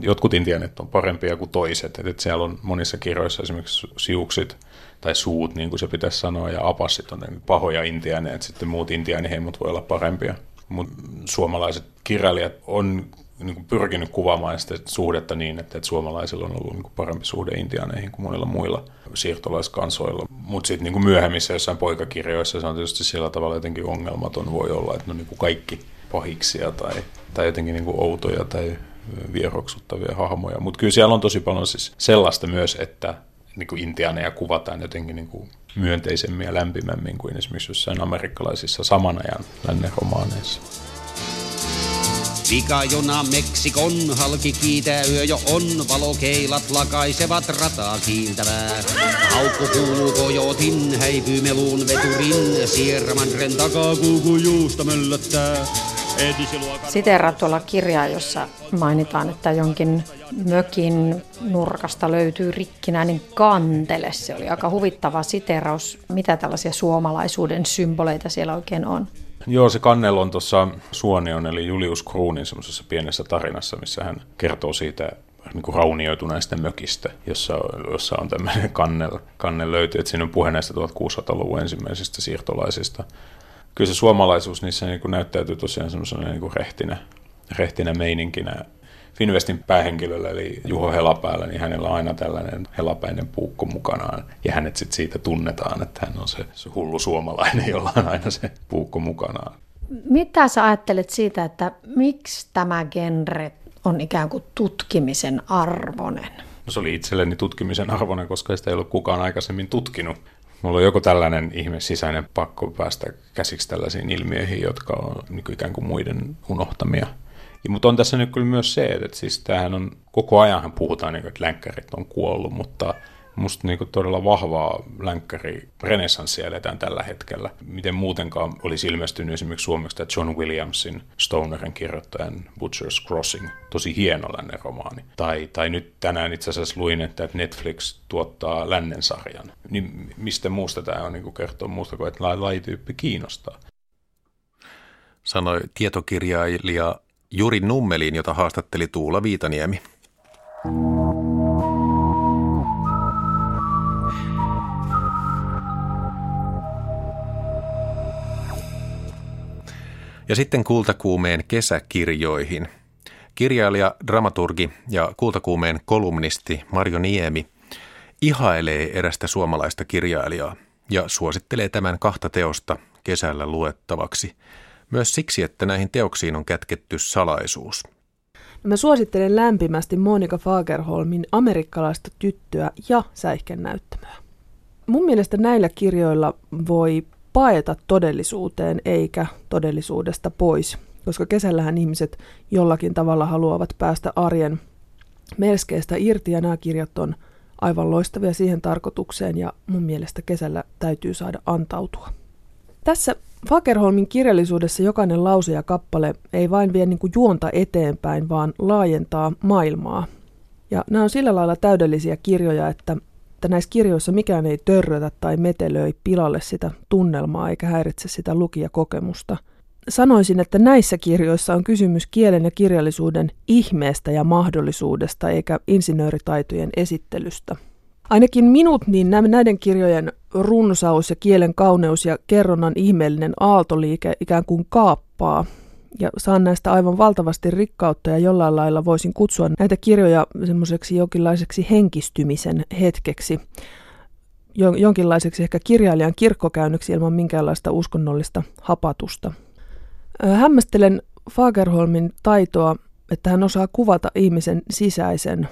[SPEAKER 11] Jotkut intianit on parempia kuin toiset. että siellä on monissa kirjoissa esimerkiksi siuksit tai suut, niin kuin se pitäisi sanoa, ja apassit on pahoja intianeja, että sitten muut intiaaniheimot voi olla parempia. Mutta suomalaiset kirjailijat on niin kuin pyrkinyt kuvaamaan sitä suhdetta niin, että, että suomalaisilla on ollut niin kuin parempi suhde intiaaneihin kuin monilla muilla siirtolaiskansoilla. Mutta sitten niin myöhemmissä jossain poikakirjoissa se on tietysti sillä tavalla jotenkin ongelmaton voi olla, että ne on niin kuin kaikki pahiksia tai, tai jotenkin niin kuin outoja tai vieroksuttavia hahmoja. Mutta kyllä siellä on tosi paljon siis sellaista myös, että niin kuin intiaaneja kuvataan jotenkin niin kuin myönteisemmin ja lämpimämmin kuin esimerkiksi jossain amerikkalaisissa saman ajan lännen romaaneissa.
[SPEAKER 13] Pikajuna Meksikon halki kiitää yö jo on, valokeilat lakaisevat rataa kiiltävää. Haukku kuuluu kojotin, häipyy meluun veturin, Sierraman takaa kuukuu juusta möllöttää.
[SPEAKER 10] Siteeraat tuolla kirjaa, jossa mainitaan, että jonkin mökin nurkasta löytyy rikkinäinen kantele. Se oli aika huvittava siteraus. Mitä tällaisia suomalaisuuden symboleita siellä oikein on?
[SPEAKER 11] Joo, se kannel on tuossa Suonion, eli Julius Kruunin semmoisessa pienessä tarinassa, missä hän kertoo siitä niin kuin raunioituneesta mökistä, jossa, jossa on tämmöinen kannel, kannel löytyy. Että siinä on puhe näistä 1600-luvun ensimmäisistä siirtolaisista kyllä se suomalaisuus niissä niin kuin näyttäytyy tosiaan semmoisena niin rehtinä, rehtinä meininkinä. Finvestin päähenkilöllä, eli Juho Helapäällä, niin hänellä on aina tällainen helapäinen puukko mukanaan. Ja hänet sitten siitä tunnetaan, että hän on se, se hullu suomalainen, jolla on aina se puukko mukanaan.
[SPEAKER 10] Mitä sä ajattelet siitä, että miksi tämä genre on ikään kuin tutkimisen arvoinen?
[SPEAKER 11] No se oli itselleni tutkimisen arvoinen, koska sitä ei ollut kukaan aikaisemmin tutkinut. Mulla on joku tällainen ihme sisäinen pakko päästä käsiksi tällaisiin ilmiöihin, jotka on niin kuin ikään kuin muiden unohtamia. Mutta on tässä nyt kyllä myös se, että siis tämähän on, koko ajan puhutaan, niin kuin, että länkkärit on kuollut, mutta musta niin kuin todella vahvaa länkkäri renessanssia eletään tällä hetkellä. Miten muutenkaan olisi ilmestynyt esimerkiksi suomeksi tämä John Williamsin Stonerin kirjoittajan Butcher's Crossing, tosi hieno lännen romaani. Tai, tai nyt tänään itse asiassa luin, että Netflix tuottaa lännen sarjan. Niin mistä muusta tämä on niin kertoa muusta kuin, että lajityyppi kiinnostaa.
[SPEAKER 1] Sanoi tietokirjailija Juri Nummelin, jota haastatteli Tuula Viitaniemi. Ja sitten kultakuumeen kesäkirjoihin. Kirjailija, dramaturgi ja kultakuumeen kolumnisti Marjo Niemi ihailee erästä suomalaista kirjailijaa ja suosittelee tämän kahta teosta kesällä luettavaksi. Myös siksi, että näihin teoksiin on kätketty salaisuus.
[SPEAKER 14] Mä suosittelen lämpimästi Monika Fagerholmin amerikkalaista tyttöä ja säihken näyttämöä. Mun mielestä näillä kirjoilla voi paeta todellisuuteen eikä todellisuudesta pois, koska kesällähän ihmiset jollakin tavalla haluavat päästä arjen melskeestä irti ja nämä kirjat on aivan loistavia siihen tarkoitukseen ja mun mielestä kesällä täytyy saada antautua. Tässä Fagerholmin kirjallisuudessa jokainen lause ja kappale ei vain vie niin kuin juonta eteenpäin, vaan laajentaa maailmaa. Ja nämä on sillä lailla täydellisiä kirjoja, että, että näissä kirjoissa mikään ei törrötä tai metelöi pilalle sitä tunnelmaa eikä häiritse sitä lukijakokemusta. Sanoisin, että näissä kirjoissa on kysymys kielen ja kirjallisuuden ihmeestä ja mahdollisuudesta eikä insinööritaitojen esittelystä. Ainakin minut niin näiden kirjojen runsaus ja kielen kauneus ja kerronnan ihmeellinen aaltoliike ikään kuin kaappaa. Ja saan näistä aivan valtavasti rikkautta ja jollain lailla voisin kutsua näitä kirjoja semmoiseksi jonkinlaiseksi henkistymisen hetkeksi. Jonkinlaiseksi ehkä kirjailijan kirkkokäynnyksi ilman minkäänlaista uskonnollista hapatusta. Hämmästelen Fagerholmin taitoa, että hän osaa kuvata ihmisen sisäisen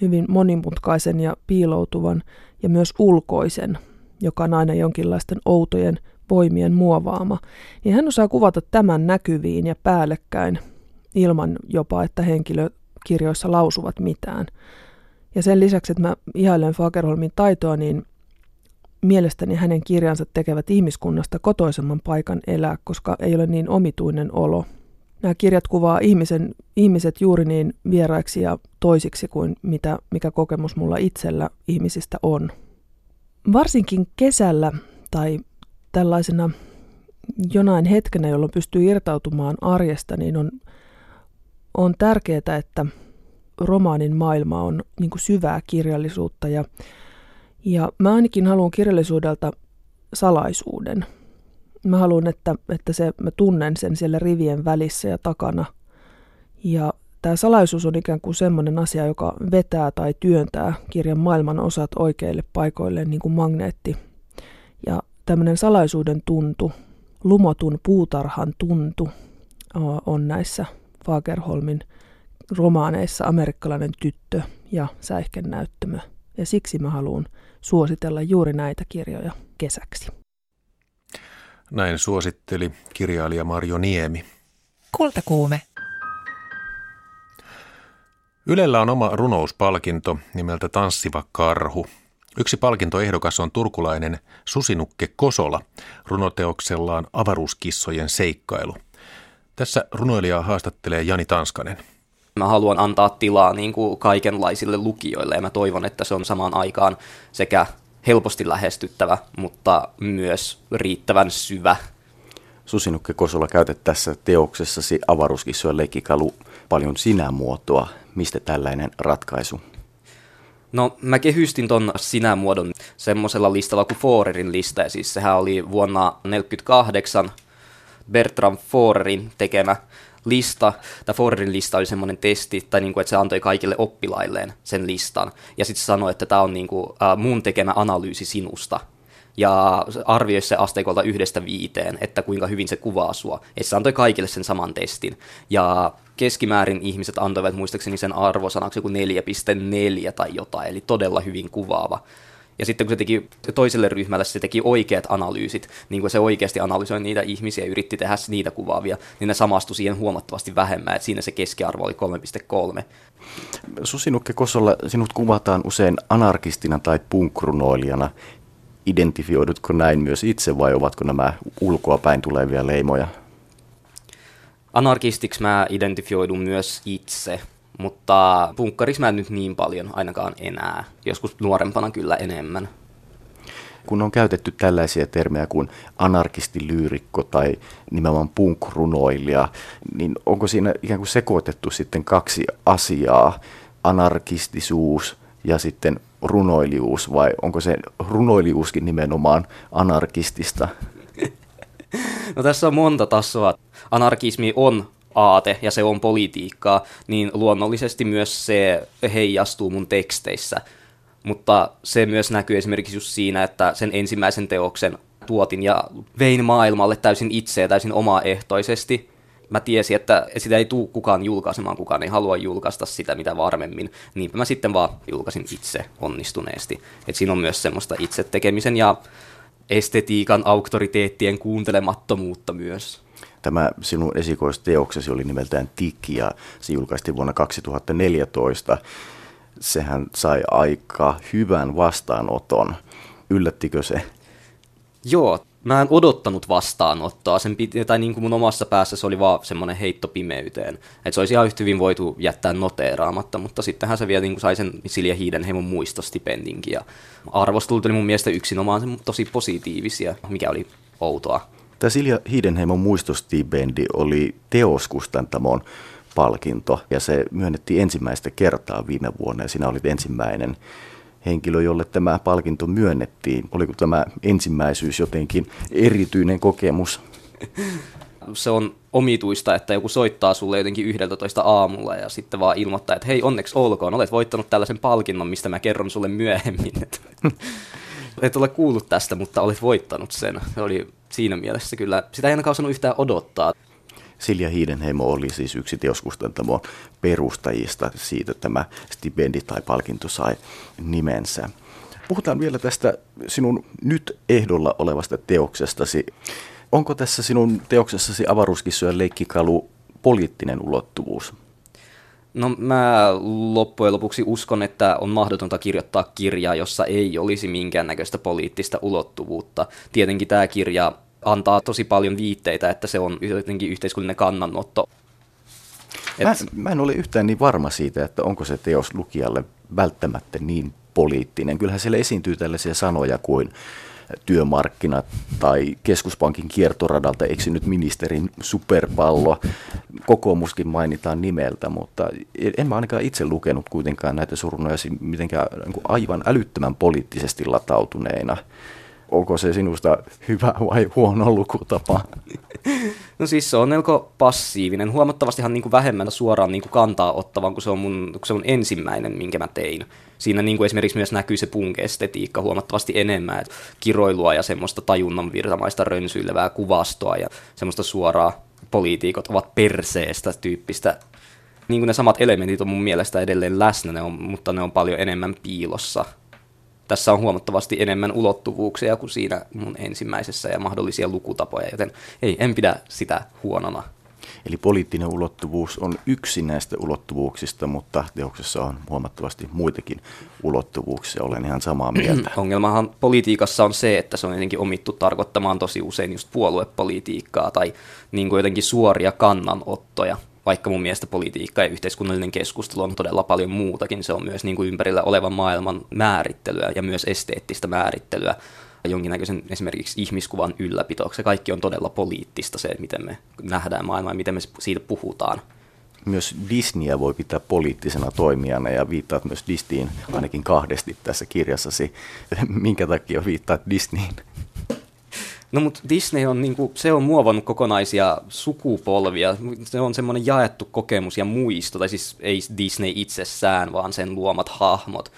[SPEAKER 14] hyvin monimutkaisen ja piiloutuvan ja myös ulkoisen, joka on aina jonkinlaisten outojen voimien muovaama, niin hän osaa kuvata tämän näkyviin ja päällekkäin ilman jopa, että henkilökirjoissa lausuvat mitään. Ja sen lisäksi, että mä ihailen Fagerholmin taitoa, niin mielestäni hänen kirjansa tekevät ihmiskunnasta kotoisemman paikan elää, koska ei ole niin omituinen olo nämä kirjat kuvaa ihmisen, ihmiset juuri niin vieraiksi ja toisiksi kuin mitä, mikä kokemus mulla itsellä ihmisistä on. Varsinkin kesällä tai tällaisena jonain hetkenä, jolloin pystyy irtautumaan arjesta, niin on, on tärkeää, että romaanin maailma on niin kuin syvää kirjallisuutta ja, ja mä ainakin haluan kirjallisuudelta salaisuuden – mä haluan, että, että se, mä tunnen sen siellä rivien välissä ja takana. Ja tämä salaisuus on ikään kuin semmoinen asia, joka vetää tai työntää kirjan maailman osat oikeille paikoille niin kuin magneetti. Ja tämmöinen salaisuuden tuntu, lumotun puutarhan tuntu on näissä Fagerholmin romaaneissa amerikkalainen tyttö ja säihken näyttämö. Ja siksi mä haluan suositella juuri näitä kirjoja kesäksi.
[SPEAKER 1] Näin suositteli kirjailija Marjo Niemi.
[SPEAKER 7] Kultakuume.
[SPEAKER 1] Ylellä on oma runouspalkinto nimeltä Tanssiva karhu. Yksi palkintoehdokas on turkulainen Susinukke Kosola runoteoksellaan Avaruuskissojen seikkailu. Tässä runoilijaa haastattelee Jani Tanskanen.
[SPEAKER 15] Mä haluan antaa tilaa niin kuin kaikenlaisille lukijoille ja mä toivon, että se on samaan aikaan sekä helposti lähestyttävä, mutta myös riittävän syvä.
[SPEAKER 16] Susinukke Kosola käytät tässä teoksessasi avaruuskissojen leikkikalu paljon sinä-muotoa. Mistä tällainen ratkaisu?
[SPEAKER 15] No mä kehystin ton sinä-muodon semmoisella listalla kuin Forerin lista, ja siis sehän oli vuonna 1948 Bertram Forerin tekemä lista, tämä Forerin lista oli semmoinen testi, tai niin kuin, että se antoi kaikille oppilailleen sen listan, ja sitten sanoi, että tämä on niin kuin, äh, mun tekemä analyysi sinusta, ja arvioi se asteikolta yhdestä viiteen, että kuinka hyvin se kuvaa sua. Ja se antoi kaikille sen saman testin. Ja keskimäärin ihmiset antoivat muistaakseni sen arvosanaksi joku 4,4 tai jotain, eli todella hyvin kuvaava. Ja sitten kun se teki toiselle ryhmälle, se teki oikeat analyysit, niin kuin se oikeasti analysoi niitä ihmisiä ja yritti tehdä niitä kuvaavia, niin ne samastui siihen huomattavasti vähemmän, että siinä se keskiarvo oli 3,3.
[SPEAKER 16] Susinukke Kosolla sinut kuvataan usein anarkistina tai punkrunoilijana. Identifioidutko näin myös itse vai ovatko nämä ulkoa päin tulevia leimoja?
[SPEAKER 15] Anarkistiksi mä identifioidun myös itse. Mutta punkkarissa mä en nyt niin paljon ainakaan enää. Joskus nuorempana kyllä enemmän.
[SPEAKER 16] Kun on käytetty tällaisia termejä kuin anarkistilyyrikko tai nimenomaan punkrunoilija, niin onko siinä ikään kuin sekoitettu sitten kaksi asiaa, anarkistisuus ja sitten runoilijuus, vai onko se runoilijuuskin nimenomaan anarkistista?
[SPEAKER 15] No tässä on monta tasoa. Anarkismi on aate ja se on politiikkaa, niin luonnollisesti myös se heijastuu mun teksteissä. Mutta se myös näkyy esimerkiksi just siinä, että sen ensimmäisen teoksen tuotin ja vein maailmalle täysin itse ja täysin omaehtoisesti. Mä tiesin, että sitä ei tule kukaan julkaisemaan, kukaan ei halua julkaista sitä mitä varmemmin. Niinpä mä sitten vaan julkaisin itse onnistuneesti. Et siinä on myös semmoista itse tekemisen ja estetiikan auktoriteettien kuuntelemattomuutta myös.
[SPEAKER 16] Tämä sinun esikoisteoksesi oli nimeltään Tiki ja se julkaistiin vuonna 2014. Sehän sai aika hyvän vastaanoton. Yllättikö se?
[SPEAKER 15] Joo, mä en odottanut vastaanottoa. Sen piti, tai niin kuin mun omassa päässä se oli vaan semmoinen heitto pimeyteen. Että se olisi ihan yhtä hyvin voitu jättää noteeraamatta, mutta sittenhän se vielä niin kuin sai sen Silja Hiidenheimon muistostipendinkin. Ja arvostelut oli mun mielestä yksinomaan tosi positiivisia, mikä oli outoa.
[SPEAKER 16] Tämä Silja Hiidenheimon muistostipendi oli teoskustantamon palkinto ja se myönnettiin ensimmäistä kertaa viime vuonna ja sinä olit ensimmäinen henkilö, jolle tämä palkinto myönnettiin. Oliko tämä ensimmäisyys jotenkin erityinen kokemus?
[SPEAKER 15] Se on omituista, että joku soittaa sulle jotenkin 11 aamulla ja sitten vaan ilmoittaa, että hei onneksi olkoon, olet voittanut tällaisen palkinnon, mistä mä kerron sulle myöhemmin. Et ole kuullut tästä, mutta olet voittanut sen. Se oli siinä mielessä kyllä, sitä ei ainakaan osannut yhtään odottaa.
[SPEAKER 16] Silja Hiidenheimo oli siis yksi teoskustantamon perustajista. Siitä tämä stipendi tai palkinto sai nimensä. Puhutaan vielä tästä sinun nyt ehdolla olevasta teoksestasi. Onko tässä sinun teoksessasi avaruuskissojen leikkikalu poliittinen ulottuvuus?
[SPEAKER 15] No mä loppujen lopuksi uskon, että on mahdotonta kirjoittaa kirjaa, jossa ei olisi minkäännäköistä poliittista ulottuvuutta. Tietenkin tämä kirja antaa tosi paljon viitteitä, että se on jotenkin yhteiskunnallinen kannanotto.
[SPEAKER 16] Et... Mä, mä en ole yhtään niin varma siitä, että onko se teos lukijalle välttämättä niin poliittinen. Kyllähän siellä esiintyy tällaisia sanoja kuin työmarkkinat tai keskuspankin kiertoradalta eksynyt ministerin superpallo. Kokoomuskin mainitaan nimeltä, mutta en mä ainakaan itse lukenut kuitenkaan näitä surunoja mitenkään niin aivan älyttömän poliittisesti latautuneina onko se sinusta hyvä vai huono lukutapa?
[SPEAKER 15] No siis se on melko passiivinen, huomattavastihan niin kuin vähemmän suoraan niin kuin kantaa ottavan, kun se on mun, kun se on ensimmäinen, minkä mä tein. Siinä niin kuin esimerkiksi myös näkyy se punk-estetiikka huomattavasti enemmän, että kiroilua ja semmoista tajunnan virtamaista rönsyilevää kuvastoa ja semmoista suoraa poliitikot ovat perseestä tyyppistä. Niin kuin ne samat elementit on mun mielestä edelleen läsnä, ne on, mutta ne on paljon enemmän piilossa tässä on huomattavasti enemmän ulottuvuuksia kuin siinä mun ensimmäisessä ja mahdollisia lukutapoja, joten ei, en pidä sitä huonona.
[SPEAKER 16] Eli poliittinen ulottuvuus on yksi näistä ulottuvuuksista, mutta teoksessa on huomattavasti muitakin ulottuvuuksia. Olen ihan samaa mieltä.
[SPEAKER 15] Ongelmahan politiikassa on se, että se on jotenkin omittu tarkoittamaan tosi usein just puoluepolitiikkaa tai niin kuin jotenkin suoria kannanottoja vaikka mun mielestä politiikka ja yhteiskunnallinen keskustelu on todella paljon muutakin. Se on myös niin kuin ympärillä olevan maailman määrittelyä ja myös esteettistä määrittelyä jonkinnäköisen esimerkiksi ihmiskuvan ylläpito. Se kaikki on todella poliittista se, miten me nähdään maailmaa ja miten me siitä puhutaan.
[SPEAKER 16] Myös Disneyä voi pitää poliittisena toimijana ja viittaat myös Disneyin ainakin kahdesti tässä kirjassasi. Minkä takia viittaat Disneyin?
[SPEAKER 15] No mutta Disney on, niinku, se on muovannut kokonaisia sukupolvia. Se on semmoinen jaettu kokemus ja muisto, tai siis ei Disney itsessään, vaan sen luomat hahmot.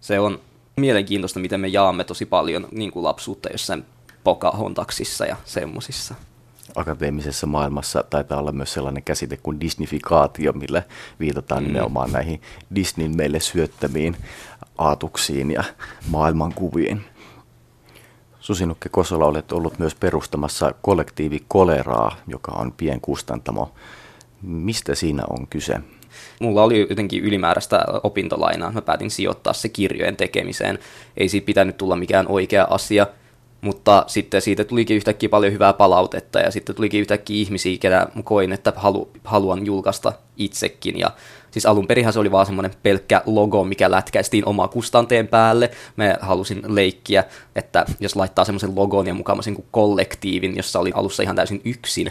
[SPEAKER 15] Se on mielenkiintoista, miten me jaamme tosi paljon niin kuin lapsuutta jossain Pocahontaksissa ja semmosissa.
[SPEAKER 16] Akateemisessa maailmassa taitaa olla myös sellainen käsite kuin disnifikaatio, millä viitataan mm. nimenomaan näihin Disneyn meille syöttämiin aatuksiin ja maailmankuviin. Susinukke Kosola olet ollut myös perustamassa kollektiivi Koleraa, joka on pienkustantamo. Mistä siinä on kyse?
[SPEAKER 15] Mulla oli jotenkin ylimääräistä opintolainaa. Mä päätin sijoittaa se kirjojen tekemiseen. Ei siitä pitänyt tulla mikään oikea asia, mutta sitten siitä tulikin yhtäkkiä paljon hyvää palautetta ja sitten tulikin yhtäkkiä ihmisiä, ketä koin, että halu, haluan julkaista itsekin. Ja Siis alun perinhän se oli vaan semmoinen pelkkä logo, mikä lätkäistiin oma kustanteen päälle. Me halusin leikkiä, että jos laittaa semmoisen logon ja mukaan kuin kollektiivin, jossa oli alussa ihan täysin yksin,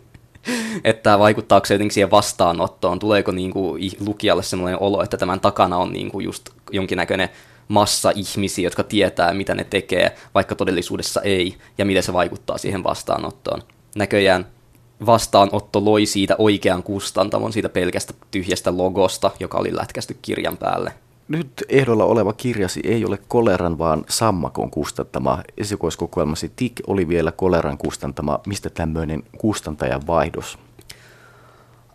[SPEAKER 15] että vaikuttaako se jotenkin siihen vastaanottoon, tuleeko niin kuin lukijalle semmoinen olo, että tämän takana on niin kuin just jonkinnäköinen massa ihmisiä, jotka tietää, mitä ne tekee, vaikka todellisuudessa ei, ja miten se vaikuttaa siihen vastaanottoon. Näköjään vastaanotto loi siitä oikean kustantamon, siitä pelkästä tyhjästä logosta, joka oli lätkästy kirjan päälle.
[SPEAKER 16] Nyt ehdolla oleva kirjasi ei ole koleran, vaan sammakon kustantama. Esikoiskokoelmasi TIK oli vielä koleran kustantama. Mistä tämmöinen kustantajan vaihdos?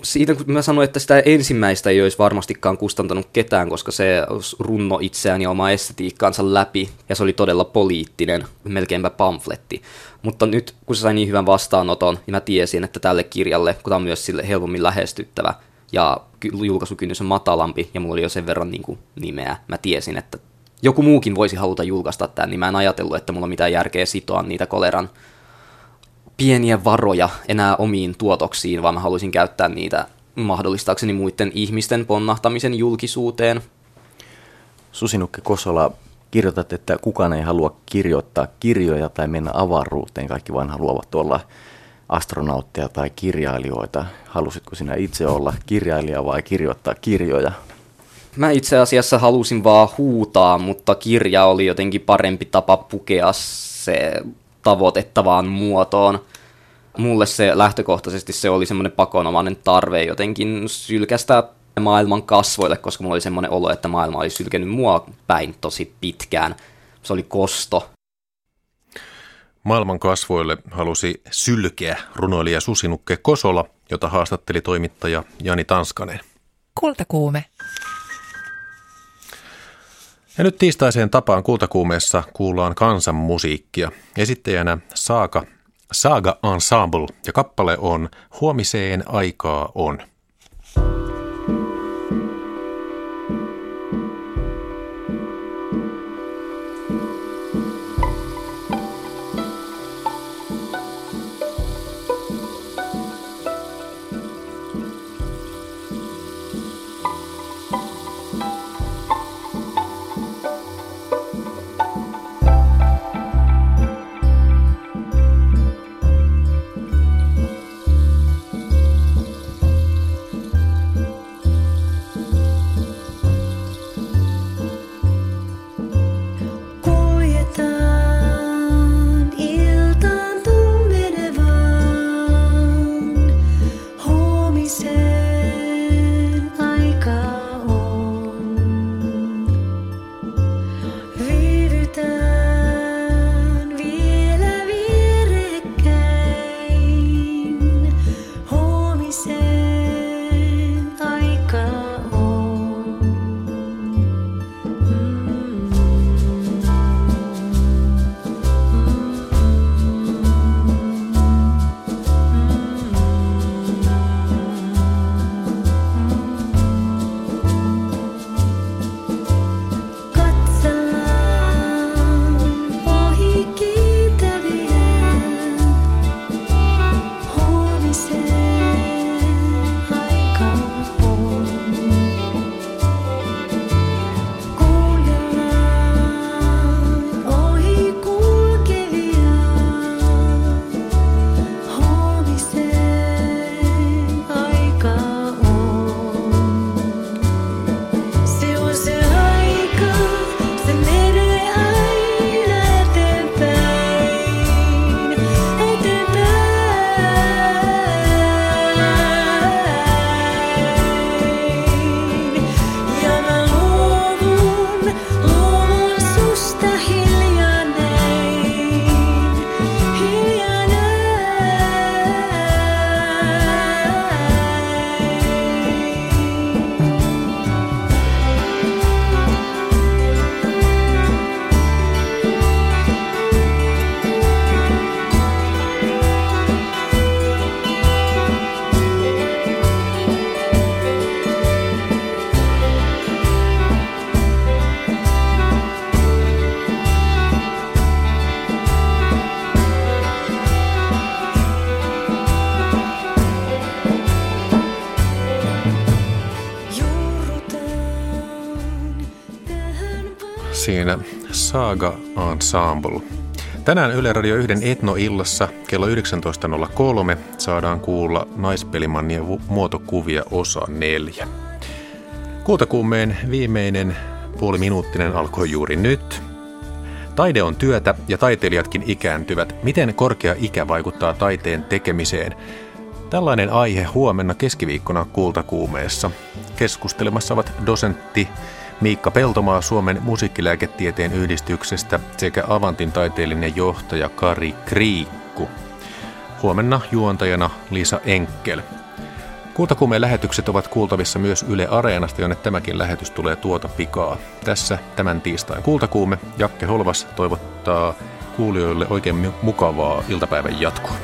[SPEAKER 15] Siitä kun mä sanoin, että sitä ensimmäistä ei olisi varmastikaan kustantanut ketään, koska se runno itseään ja omaa estetiikkaansa läpi, ja se oli todella poliittinen, melkeinpä pamfletti. Mutta nyt, kun se sai niin hyvän vastaanoton, niin mä tiesin, että tälle kirjalle, kun tämä on myös sille helpommin lähestyttävä, ja julkaisukynnys on matalampi, ja mulla oli jo sen verran niin kuin nimeä, mä tiesin, että joku muukin voisi haluta julkaista tämän, niin mä en ajatellut, että mulla on mitään järkeä sitoa niitä koleran pieniä varoja enää omiin tuotoksiin, vaan mä haluaisin käyttää niitä mahdollistaakseni muiden ihmisten ponnahtamisen julkisuuteen.
[SPEAKER 16] Susinukke Kosola, kirjoitat, että kukaan ei halua kirjoittaa kirjoja tai mennä avaruuteen. Kaikki vain haluavat olla astronautteja tai kirjailijoita. Halusitko sinä itse olla kirjailija vai kirjoittaa kirjoja?
[SPEAKER 15] Mä itse asiassa halusin vaan huutaa, mutta kirja oli jotenkin parempi tapa pukea se tavoitettavaan muotoon. Mulle se lähtökohtaisesti se oli semmoinen pakonomainen tarve jotenkin sylkästä maailman kasvoille, koska mulla oli semmoinen olo, että maailma oli sylkenyt mua päin tosi pitkään. Se oli kosto.
[SPEAKER 17] Maailman kasvoille halusi sylkeä runoilija Susinukke Kosola, jota haastatteli toimittaja Jani Tanskanen.
[SPEAKER 7] Kultakuume.
[SPEAKER 17] Ja nyt tiistaiseen tapaan kultakuumeessa kuullaan kansanmusiikkia. Esittäjänä Saaga, Saaga Ensemble ja kappale on Huomiseen aikaa on. Saga Ensemble. Tänään Yle Radio 1 Etno-illassa kello 19.03 saadaan kuulla naispelimannia vu- muotokuvia osa 4. Kultakuumeen viimeinen puoliminuuttinen alkoi juuri nyt. Taide on työtä ja taiteilijatkin ikääntyvät. Miten korkea ikä vaikuttaa taiteen tekemiseen? Tällainen aihe huomenna keskiviikkona Kultakuumeessa. Keskustelemassa ovat dosentti Miikka Peltomaa Suomen musiikkilääketieteen yhdistyksestä sekä Avantin taiteellinen johtaja Kari Kriikku. Huomenna juontajana Lisa Enkel. Kultakuumeen lähetykset ovat kuultavissa myös Yle Areenasta, jonne tämäkin lähetys tulee tuota pikaa. Tässä tämän tiistain Kultakuume. Jakke Holvas toivottaa kuulijoille oikein mukavaa iltapäivän jatkoa.